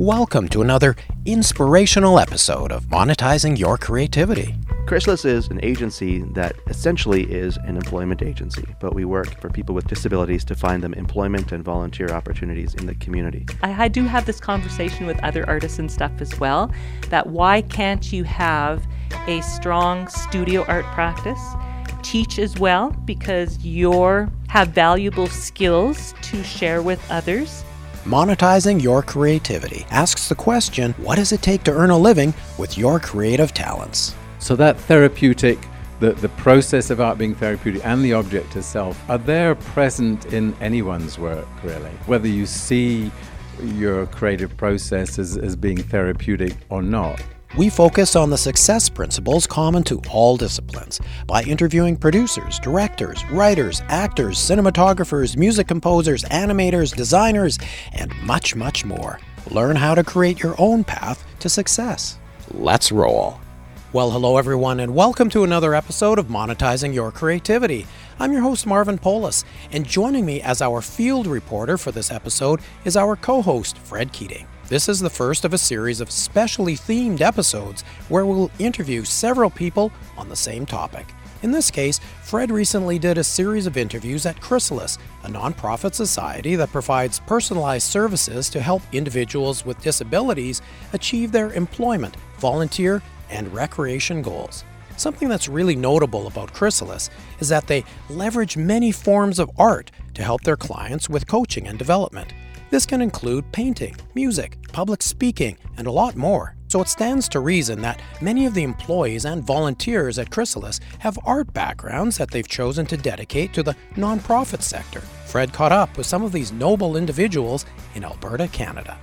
Welcome to another inspirational episode of Monetizing Your Creativity. Chrysalis is an agency that essentially is an employment agency, but we work for people with disabilities to find them employment and volunteer opportunities in the community. I, I do have this conversation with other artists and stuff as well that why can't you have a strong studio art practice? Teach as well because you have valuable skills to share with others Monetizing Your Creativity asks the question what does it take to earn a living with your creative talents? So that therapeutic, the, the process of art being therapeutic and the object itself are there present in anyone's work, really. Whether you see your creative process as, as being therapeutic or not. We focus on the success principles common to all disciplines by interviewing producers, directors, writers, actors, cinematographers, music composers, animators, designers, and much, much more. Learn how to create your own path to success. Let's roll. Well, hello everyone, and welcome to another episode of Monetizing Your Creativity. I'm your host, Marvin Polis, and joining me as our field reporter for this episode is our co host, Fred Keating. This is the first of a series of specially themed episodes where we'll interview several people on the same topic. In this case, Fred recently did a series of interviews at Chrysalis, a nonprofit society that provides personalized services to help individuals with disabilities achieve their employment, volunteer, and recreation goals. Something that's really notable about Chrysalis is that they leverage many forms of art to help their clients with coaching and development. This can include painting, music, public speaking, and a lot more. So it stands to reason that many of the employees and volunteers at Chrysalis have art backgrounds that they've chosen to dedicate to the nonprofit sector. Fred caught up with some of these noble individuals in Alberta, Canada.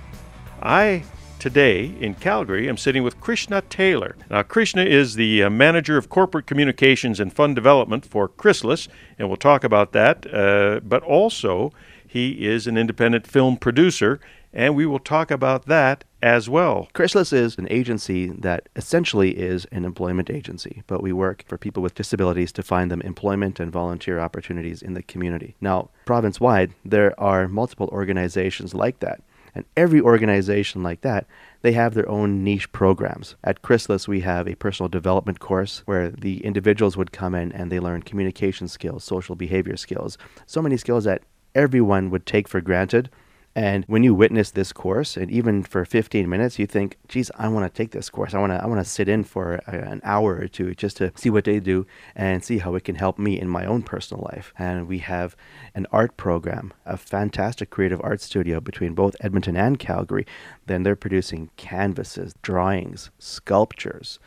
I today in Calgary am sitting with Krishna Taylor. Now, Krishna is the uh, manager of corporate communications and fund development for Chrysalis, and we'll talk about that. Uh, but also, he is an independent film producer, and we will talk about that as well. Chrysalis is an agency that essentially is an employment agency, but we work for people with disabilities to find them employment and volunteer opportunities in the community. Now, province wide, there are multiple organizations like that. And every organization like that, they have their own niche programs. At Chrysalis, we have a personal development course where the individuals would come in and they learn communication skills, social behavior skills, so many skills that everyone would take for granted. And when you witness this course, and even for 15 minutes, you think, geez, I want to take this course. I want to I want to sit in for a, an hour or two just to see what they do and see how it can help me in my own personal life. And we have an art program, a fantastic creative art studio between both Edmonton and Calgary. Then they're producing canvases, drawings, sculptures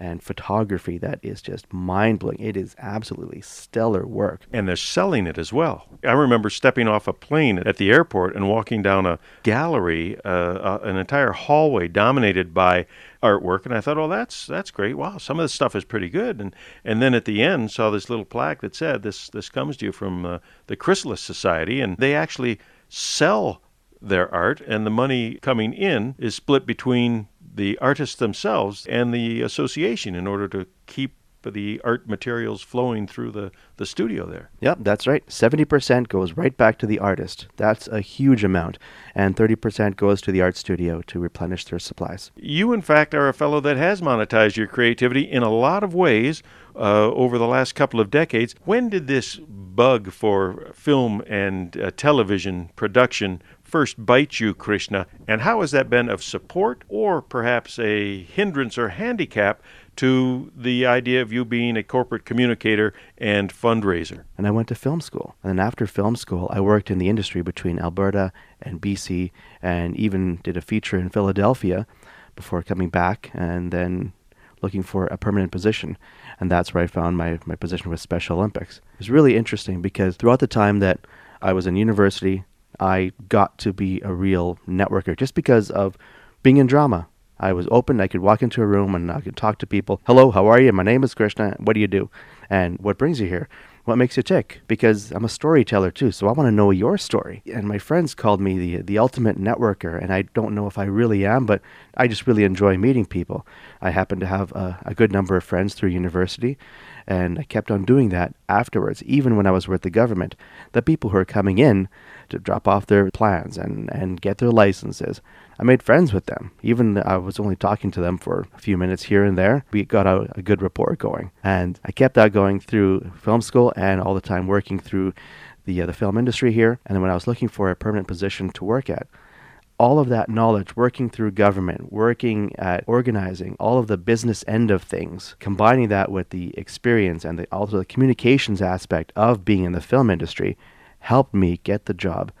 and photography that is just mind blowing. It is absolutely stellar work. And they're selling it as well. I remember stepping off a plane at the airport and walking down a gallery, uh, uh, an entire hallway dominated by artwork, and I thought, "Oh, that's that's great! Wow, some of this stuff is pretty good." And and then at the end, saw this little plaque that said, "This this comes to you from uh, the Chrysalis Society," and they actually sell their art, and the money coming in is split between the artists themselves and the association in order to keep the art materials flowing through the, the studio there. Yep, that's right. 70% goes right back to the artist. That's a huge amount. And 30% goes to the art studio to replenish their supplies. You, in fact, are a fellow that has monetized your creativity in a lot of ways uh, over the last couple of decades. When did this bug for film and uh, television production first bite you, Krishna, and how has that been of support or perhaps a hindrance or handicap to the idea of you being a corporate communicator and fundraiser? And I went to film school. And after film school, I worked in the industry between Alberta and BC and even did a feature in Philadelphia before coming back and then looking for a permanent position. And that's where I found my, my position with Special Olympics. It was really interesting because throughout the time that I was in university, I got to be a real networker just because of being in drama. I was open. I could walk into a room and I could talk to people. Hello, how are you? My name is Krishna. What do you do? And what brings you here? What makes you tick? Because I'm a storyteller too, so I want to know your story. And my friends called me the the ultimate networker, and I don't know if I really am, but I just really enjoy meeting people. I happen to have a, a good number of friends through university, And I kept on doing that afterwards, even when I was with the government. The people who are coming in to drop off their plans and, and get their licenses, I made friends with them. Even I was only talking to them for a few minutes here and there. We got a, a good rapport going. And I kept that going through film school and all the time working through the, uh, the film industry here. And then when I was looking for a permanent position to work at, all of that knowledge, working through government, working at organizing, all of the business end of things, combining that with the experience and the, also the communications aspect of being in the film industry, helped me get the job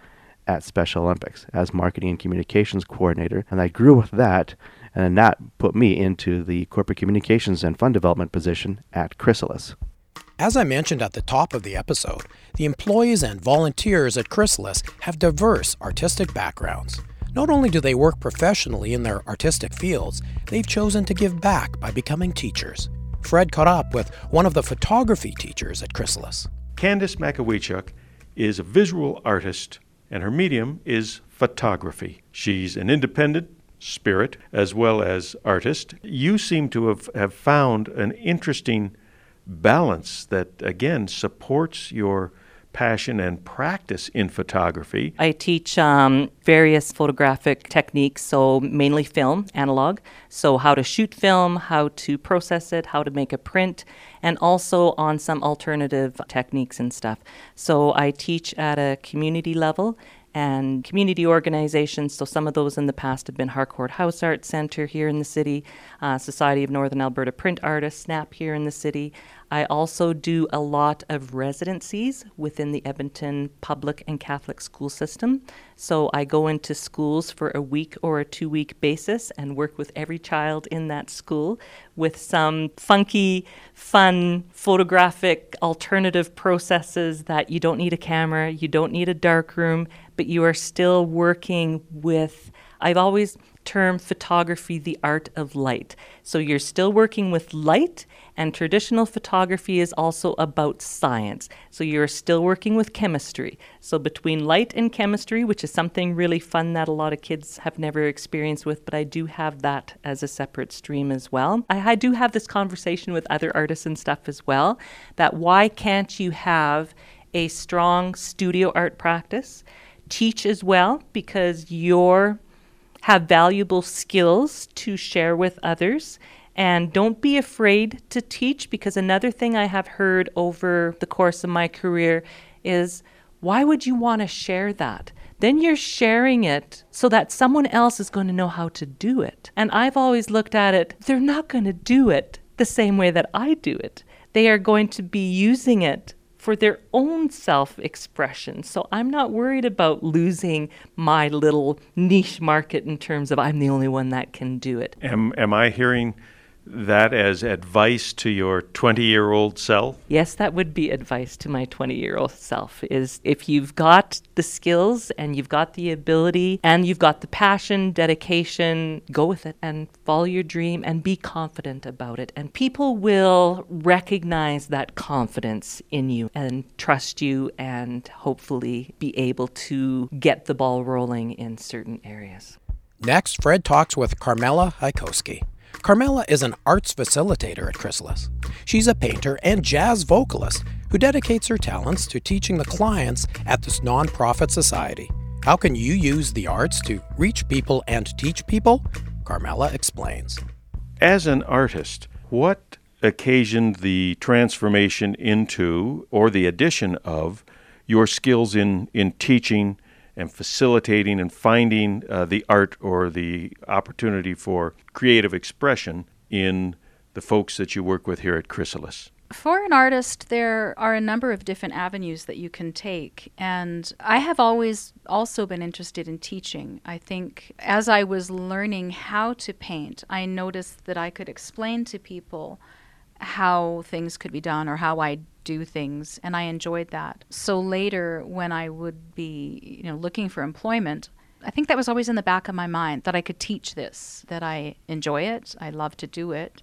at Special Olympics as marketing and communications coordinator. And I grew with that, and that put me into the corporate communications and fund development position at Chrysalis. As I mentioned at the top of the episode, the employees and volunteers at Chrysalis have diverse artistic backgrounds. Not only do they work professionally in their artistic fields, they've chosen to give back by becoming teachers. Fred caught up with one of the photography teachers at Chrysalis. Candice Makawichuk is a visual artist, and her medium is photography. She's an independent spirit as well as artist. You seem to have, have found an interesting balance that, again, supports your passion and practice in photography. I teach um, various photographic techniques, so mainly film, analog. So, how to shoot film, how to process it, how to make a print, and also on some alternative techniques and stuff. So, I teach at a community level and community organizations. So some of those in the past have been Harcourt House Art Center here in the city, uh, Society of Northern Alberta Print Artists, SNAP here in the city. I also do a lot of residencies within the Edmonton public and Catholic school system. So I go into schools for a week or a two week basis and work with every child in that school with some funky, fun, photographic alternative processes that you don't need a camera, you don't need a dark room, but you are still working with. I've always termed photography the art of light. So you're still working with light and traditional photography is also about science. So you're still working with chemistry. So between light and chemistry, which is something really fun that a lot of kids have never experienced with, but I do have that as a separate stream as well. I, I do have this conversation with other artists and stuff as well that why can't you have a strong studio art practice? Teach as well because you're have valuable skills to share with others and don't be afraid to teach because another thing I have heard over the course of my career is why would you want to share that? Then you're sharing it so that someone else is going to know how to do it. And I've always looked at it, they're not going to do it the same way that I do it. They are going to be using it for their own self expression. So I'm not worried about losing my little niche market in terms of I'm the only one that can do it. Am, am I hearing that as advice to your 20 year old self? Yes, that would be advice to my 20 year old self is if you've got the skills and you've got the ability and you've got the passion, dedication, go with it and follow your dream and be confident about it. And people will recognize that confidence in you and trust you and hopefully be able to get the ball rolling in certain areas. Next, Fred talks with Carmela Hajkowski. Carmela is an arts facilitator at Chrysalis. She's a painter and jazz vocalist who dedicates her talents to teaching the clients at this nonprofit society. How can you use the arts to reach people and teach people? Carmela explains. As an artist, what occasioned the transformation into or the addition of your skills in, in teaching and facilitating and finding uh, the art or the opportunity for creative expression in the folks that you work with here at Chrysalis? For an artist, there are a number of different avenues that you can take. And I have always also been interested in teaching. I think as I was learning how to paint, I noticed that I could explain to people how things could be done or how I do things, and I enjoyed that. So later, when I would be, you know, looking for employment, I think that was always in the back of my mind that I could teach this, that I enjoy it, I love to do it,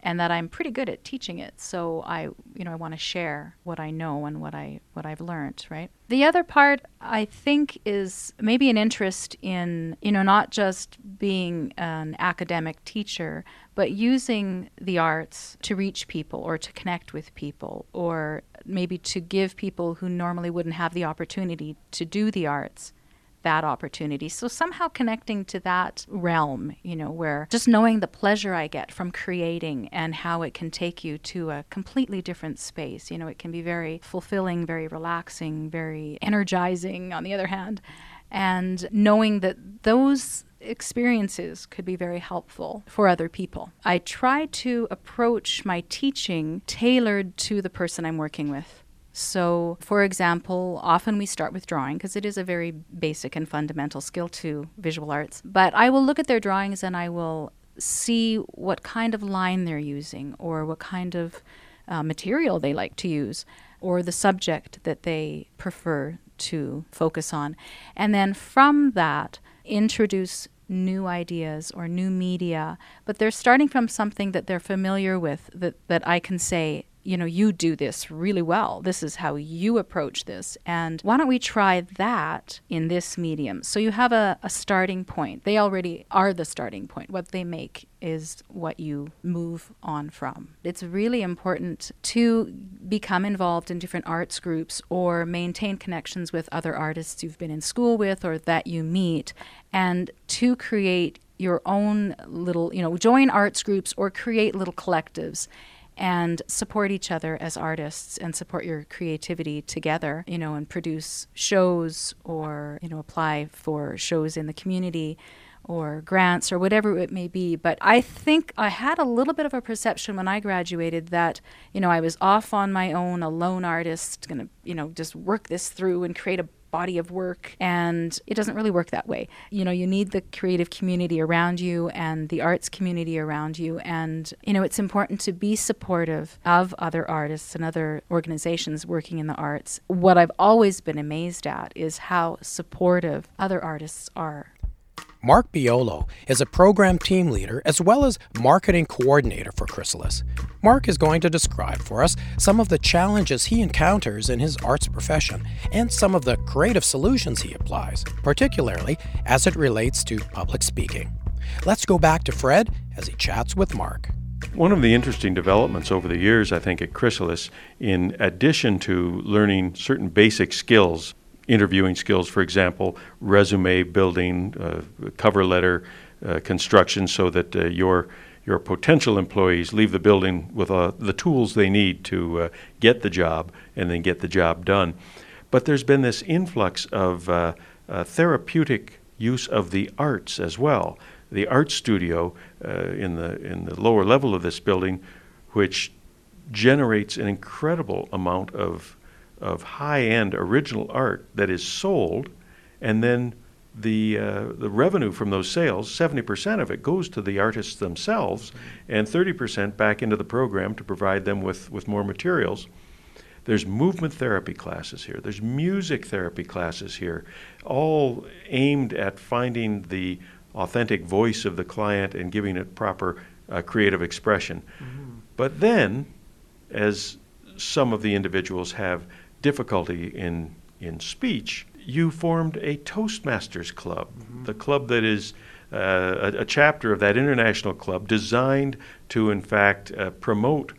and that I'm pretty good at teaching it. So I, you know, I want to share what I know and what I what I've learned, right? The other part I think is maybe an interest in, you know, not just being an academic teacher, but using the arts to reach people or to connect with people or maybe to give people who normally wouldn't have the opportunity to do the arts that opportunity. So somehow connecting to that realm, you know, where just knowing the pleasure I get from creating and how it can take you to a completely different space. You know, it can be very fulfilling, very relaxing, very energizing on the other hand. And knowing that those experiences could be very helpful for other people. I try to approach my teaching tailored to the person I'm working with. So, for example, often we start with drawing because it is a very basic and fundamental skill to visual arts. But I will look at their drawings and I will see what kind of line they're using or what kind of uh, material they like to use or the subject that they prefer to focus on. And then from that, introduce new ideas or new media, but they're starting from something that they're familiar with that, that I can say, you know, you do this really well. This is how you approach this. And why don't we try that in this medium? So you have a, a starting point. They already are the starting point. What they make is what you move on from. It's really important to become involved in different arts groups or maintain connections with other artists you've been in school with or that you meet and to create your own little, you know, join arts groups or create little collectives and support each other as artists and support your creativity together, you know, and produce shows or, you know, apply for shows in the community or grants or whatever it may be. But I think I had a little bit of a perception when I graduated that, you know, I was off on my own, a lone artist, to, you know, just work this through and create a body of work and it doesn't really work that way. You know, you need the creative community around you and the arts community around you and you know, it's important to be supportive of other artists and other organizations working in the arts. What I've always been amazed at is how supportive other artists are Mark Biolo is a program team leader as well as marketing coordinator for Chrysalis. Mark is going to describe for us some of the challenges he encounters in his arts profession and some of the creative solutions he applies, particularly as it relates to public speaking. Let's go back to Fred as he chats with Mark. One of the interesting developments over the years, I think, at Chrysalis, in addition to learning certain basic skills interviewing skills, for example, resume building, uh, cover letter uh, construction, so that uh, your your potential employees leave the building with uh, the tools they need to uh, get the job and then get the job done. But there's been this influx of uh, therapeutic use of the arts as well. The art studio in the in the lower level of this building, which generates an incredible amount of of high-end original art that is sold, and then the uh, the revenue from those sales, 70% of it goes to the artists themselves, and 30% back into the program to provide them with, with more materials. There's movement therapy classes here. There's music therapy classes here, all aimed at finding the authentic voice of the client and giving it proper uh, creative expression. Mm-hmm. But then, as some of the individuals have difficulty in, in speech, you formed a Toastmasters Club, mm-hmm. the club that is uh, a, a, chapter of that international club designed to, in fact, uh, promote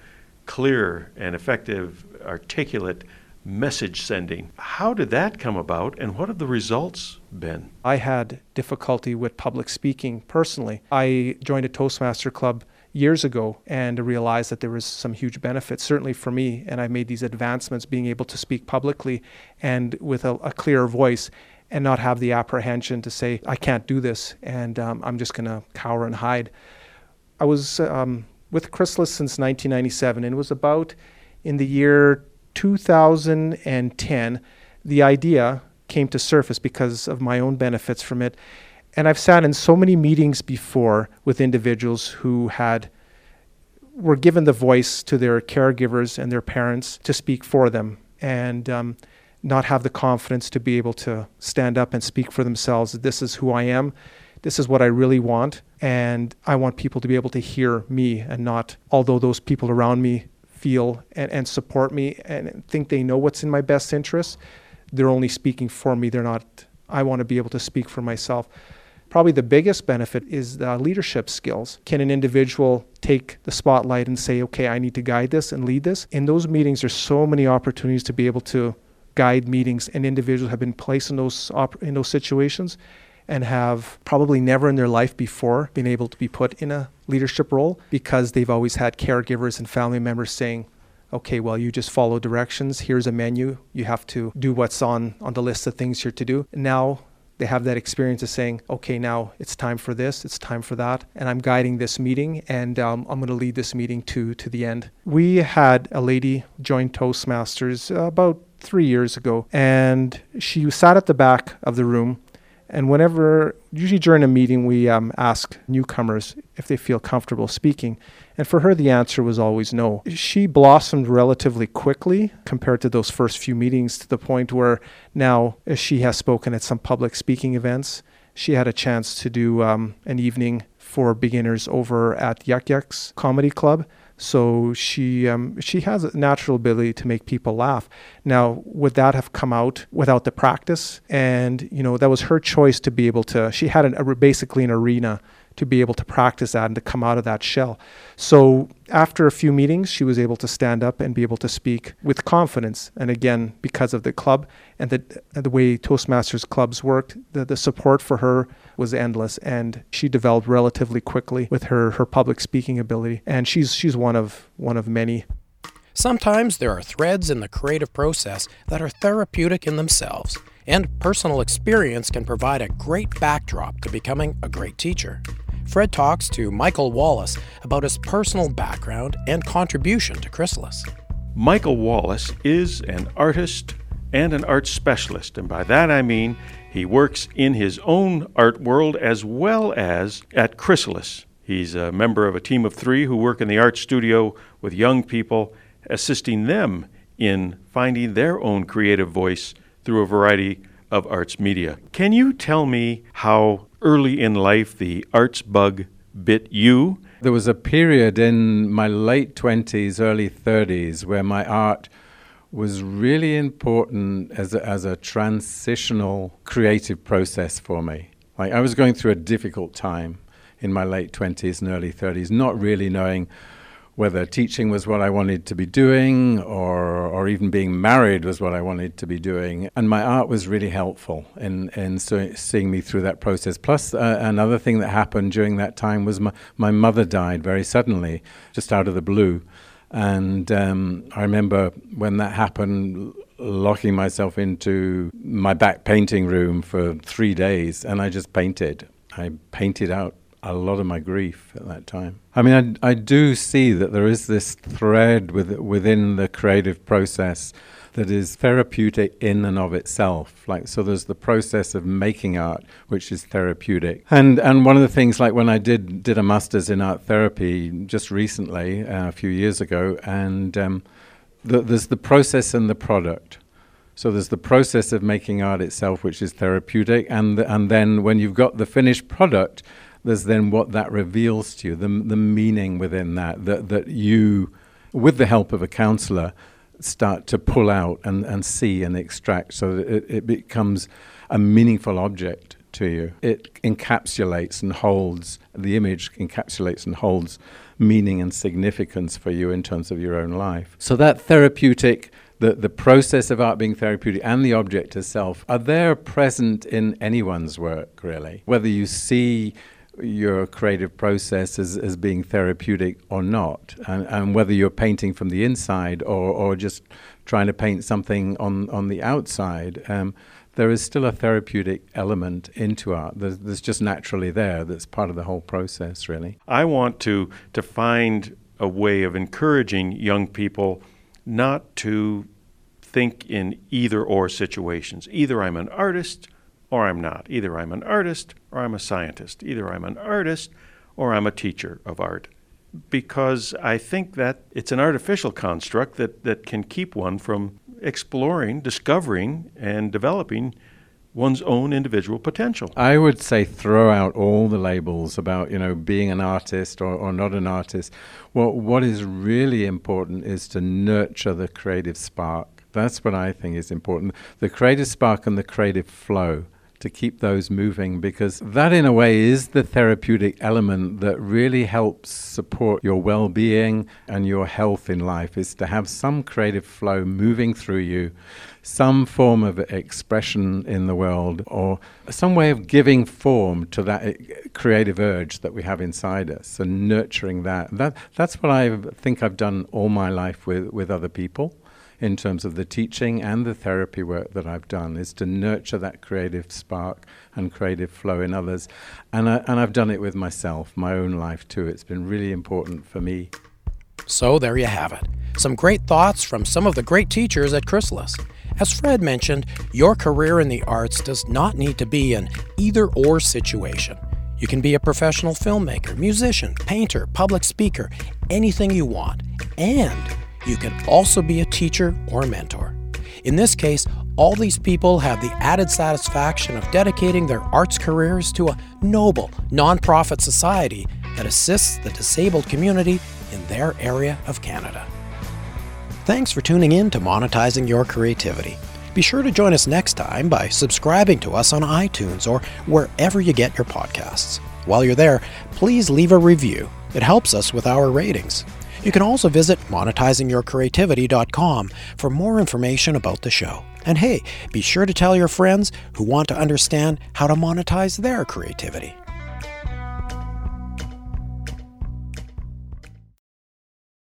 clear and effective, articulate message sending. How did that come about, and what have the results been? I had difficulty with public speaking personally. I joined a Toastmaster Club years ago and realized that there was some huge benefits, certainly for me. And I made these advancements being able to speak publicly and with a, a clear voice and not have the apprehension to say, I can't do this and um, I'm just going to cower and hide. I was um, with Chrysalis since 1997 and it was about in the year 2010 the idea came to surface because of my own benefits from it and I've sat in so many meetings before with individuals who had were given the voice to their caregivers and their parents to speak for them and um, not have the confidence to be able to stand up and speak for themselves. This is who I am. this is what I really want. And I want people to be able to hear me and not, although those people around me feel and, and support me and think they know what's in my best interest, they're only speaking for me. They're not, I want to be able to speak for myself. Probably the biggest benefit is the leadership skills. Can an individual take the spotlight and say, okay, I need to guide this and lead this? In those meetings, there's so many opportunities to be able to guide meetings, and individuals have been placed in those op- in those situations and have probably never in their life before been able to be put in a leadership role because they've always had caregivers and family members saying, okay, well, you just follow directions. Here's a menu. You have to do what's on, on the list of things here to do. Now they have that experience of saying, okay, now it's time for this, it's time for that, and I'm guiding this meeting, and um, I'm going to lead this meeting to to the end. We had a lady join Toastmasters about three years ago, and she sat at the back of the room. And whenever, usually during a meeting, we um, ask newcomers if they feel comfortable speaking. And for her, the answer was always no. She blossomed relatively quickly compared to those first few meetings to the point where now as she has spoken at some public speaking events. She had a chance to do um, an evening for beginners over at Yuk Yuk's Comedy Club. So she um, she has a natural ability to make people laugh. Now, would that have come out without the practice? And you know that was her choice to be able to. She had an, a, basically an arena to be able to practice that and to come out of that shell. So after a few meetings, she was able to stand up and be able to speak with confidence. And again, because of the club and the, the way Toastmasters clubs worked, the, the support for her was endless. And she developed relatively quickly with her, her public speaking ability. And she's, she's one, of, one of many. Sometimes there are threads in the creative process that are therapeutic in themselves, and personal experience can provide a great backdrop to becoming a great teacher. Fred talks to Michael Wallace about his personal background and contribution to Chrysalis. Michael Wallace is an artist and an art specialist, and by that I mean he works in his own art world as well as at Chrysalis. He's a member of a team of three who work in the art studio with young people, assisting them in finding their own creative voice through a variety of arts media. Can you tell me how early in life the arts bug bit you? There was a period in my late 20s, early 30s where my art was really important as a, as a transitional creative process for me. Like I was going through a difficult time in my late 20s and early 30s, not really knowing whether teaching was what I wanted to be doing or, or even being married was what I wanted to be doing. And my art was really helpful in, in so, seeing me through that process. Plus, uh, another thing that happened during that time was my, my mother died very suddenly, just out of the blue. And um, I remember when that happened, locking myself into my back painting room for three days, and I just painted. I painted out a lot of my grief at that time. I mean, I, I do see that there is this thread with, within the creative process that is therapeutic in and of itself. Like, so there's the process of making art, which is therapeutic. And and one of the things, like when I did did a master's in art therapy just recently, uh, a few years ago, and um, the, there's the process and the product. So there's the process of making art itself, which is therapeutic, and the, and then when you've got the finished product, there's then what that reveals to you, the, the meaning within that, that, that you, with the help of a counselor, start to pull out and, and see and extract so that it, it becomes a meaningful object to you. It encapsulates and holds, the image encapsulates and holds meaning and significance for you in terms of your own life. So that therapeutic the, the process of art being therapeutic and the object itself are there present in anyone's work, really. Whether you see your creative process as, as being therapeutic or not, and, and whether you're painting from the inside or, or just trying to paint something on, on the outside, um, there is still a therapeutic element into art there's just naturally there that's part of the whole process, really. I want to, to find a way of encouraging young people not to think in either or situations. Either I'm an artist or I'm not. Either I'm an artist or I'm a scientist. Either I'm an artist or I'm a teacher of art. Because I think that it's an artificial construct that, that can keep one from exploring, discovering, and developing one's own individual potential. I would say throw out all the labels about, you know, being an artist or, or not an artist. Well, what is really important is to nurture the creative spark. That's what I think is important. The creative spark and the creative flow to keep those moving because that, in a way, is the therapeutic element that really helps support your well being and your health in life, is to have some creative flow moving through you, some form of expression in the world, or some way of giving form to that eh, creative urge that we have inside us and nurturing that. that that's what I think I've done all my life with, with other people in terms of the teaching and the therapy work that I've done is to nurture that creative spark and creative flow in others. And, I, and I've done it with myself, my own life too. It's been really important for me. So there you have it. Some great thoughts from some of the great teachers at Chrysalis. As Fred mentioned, your career in the arts does not need to be an either or situation. You can be a professional filmmaker, musician, painter, public speaker, anything you want. And you can also be a teacher or a mentor. In this case, all these people have the added satisfaction of dedicating their arts careers to a noble, nonprofit society that assists the disabled community in their area of Canada. Thanks for tuning in to Monetizing Your Creativity. Be sure to join us next time by subscribing to us on iTunes or wherever you get your podcasts. While you're there, please leave a review. It helps us with our ratings. You can also visit monetizingyourcreativity.com for more information about the show. And hey, be sure to tell your friends who want to understand how to monetize their creativity.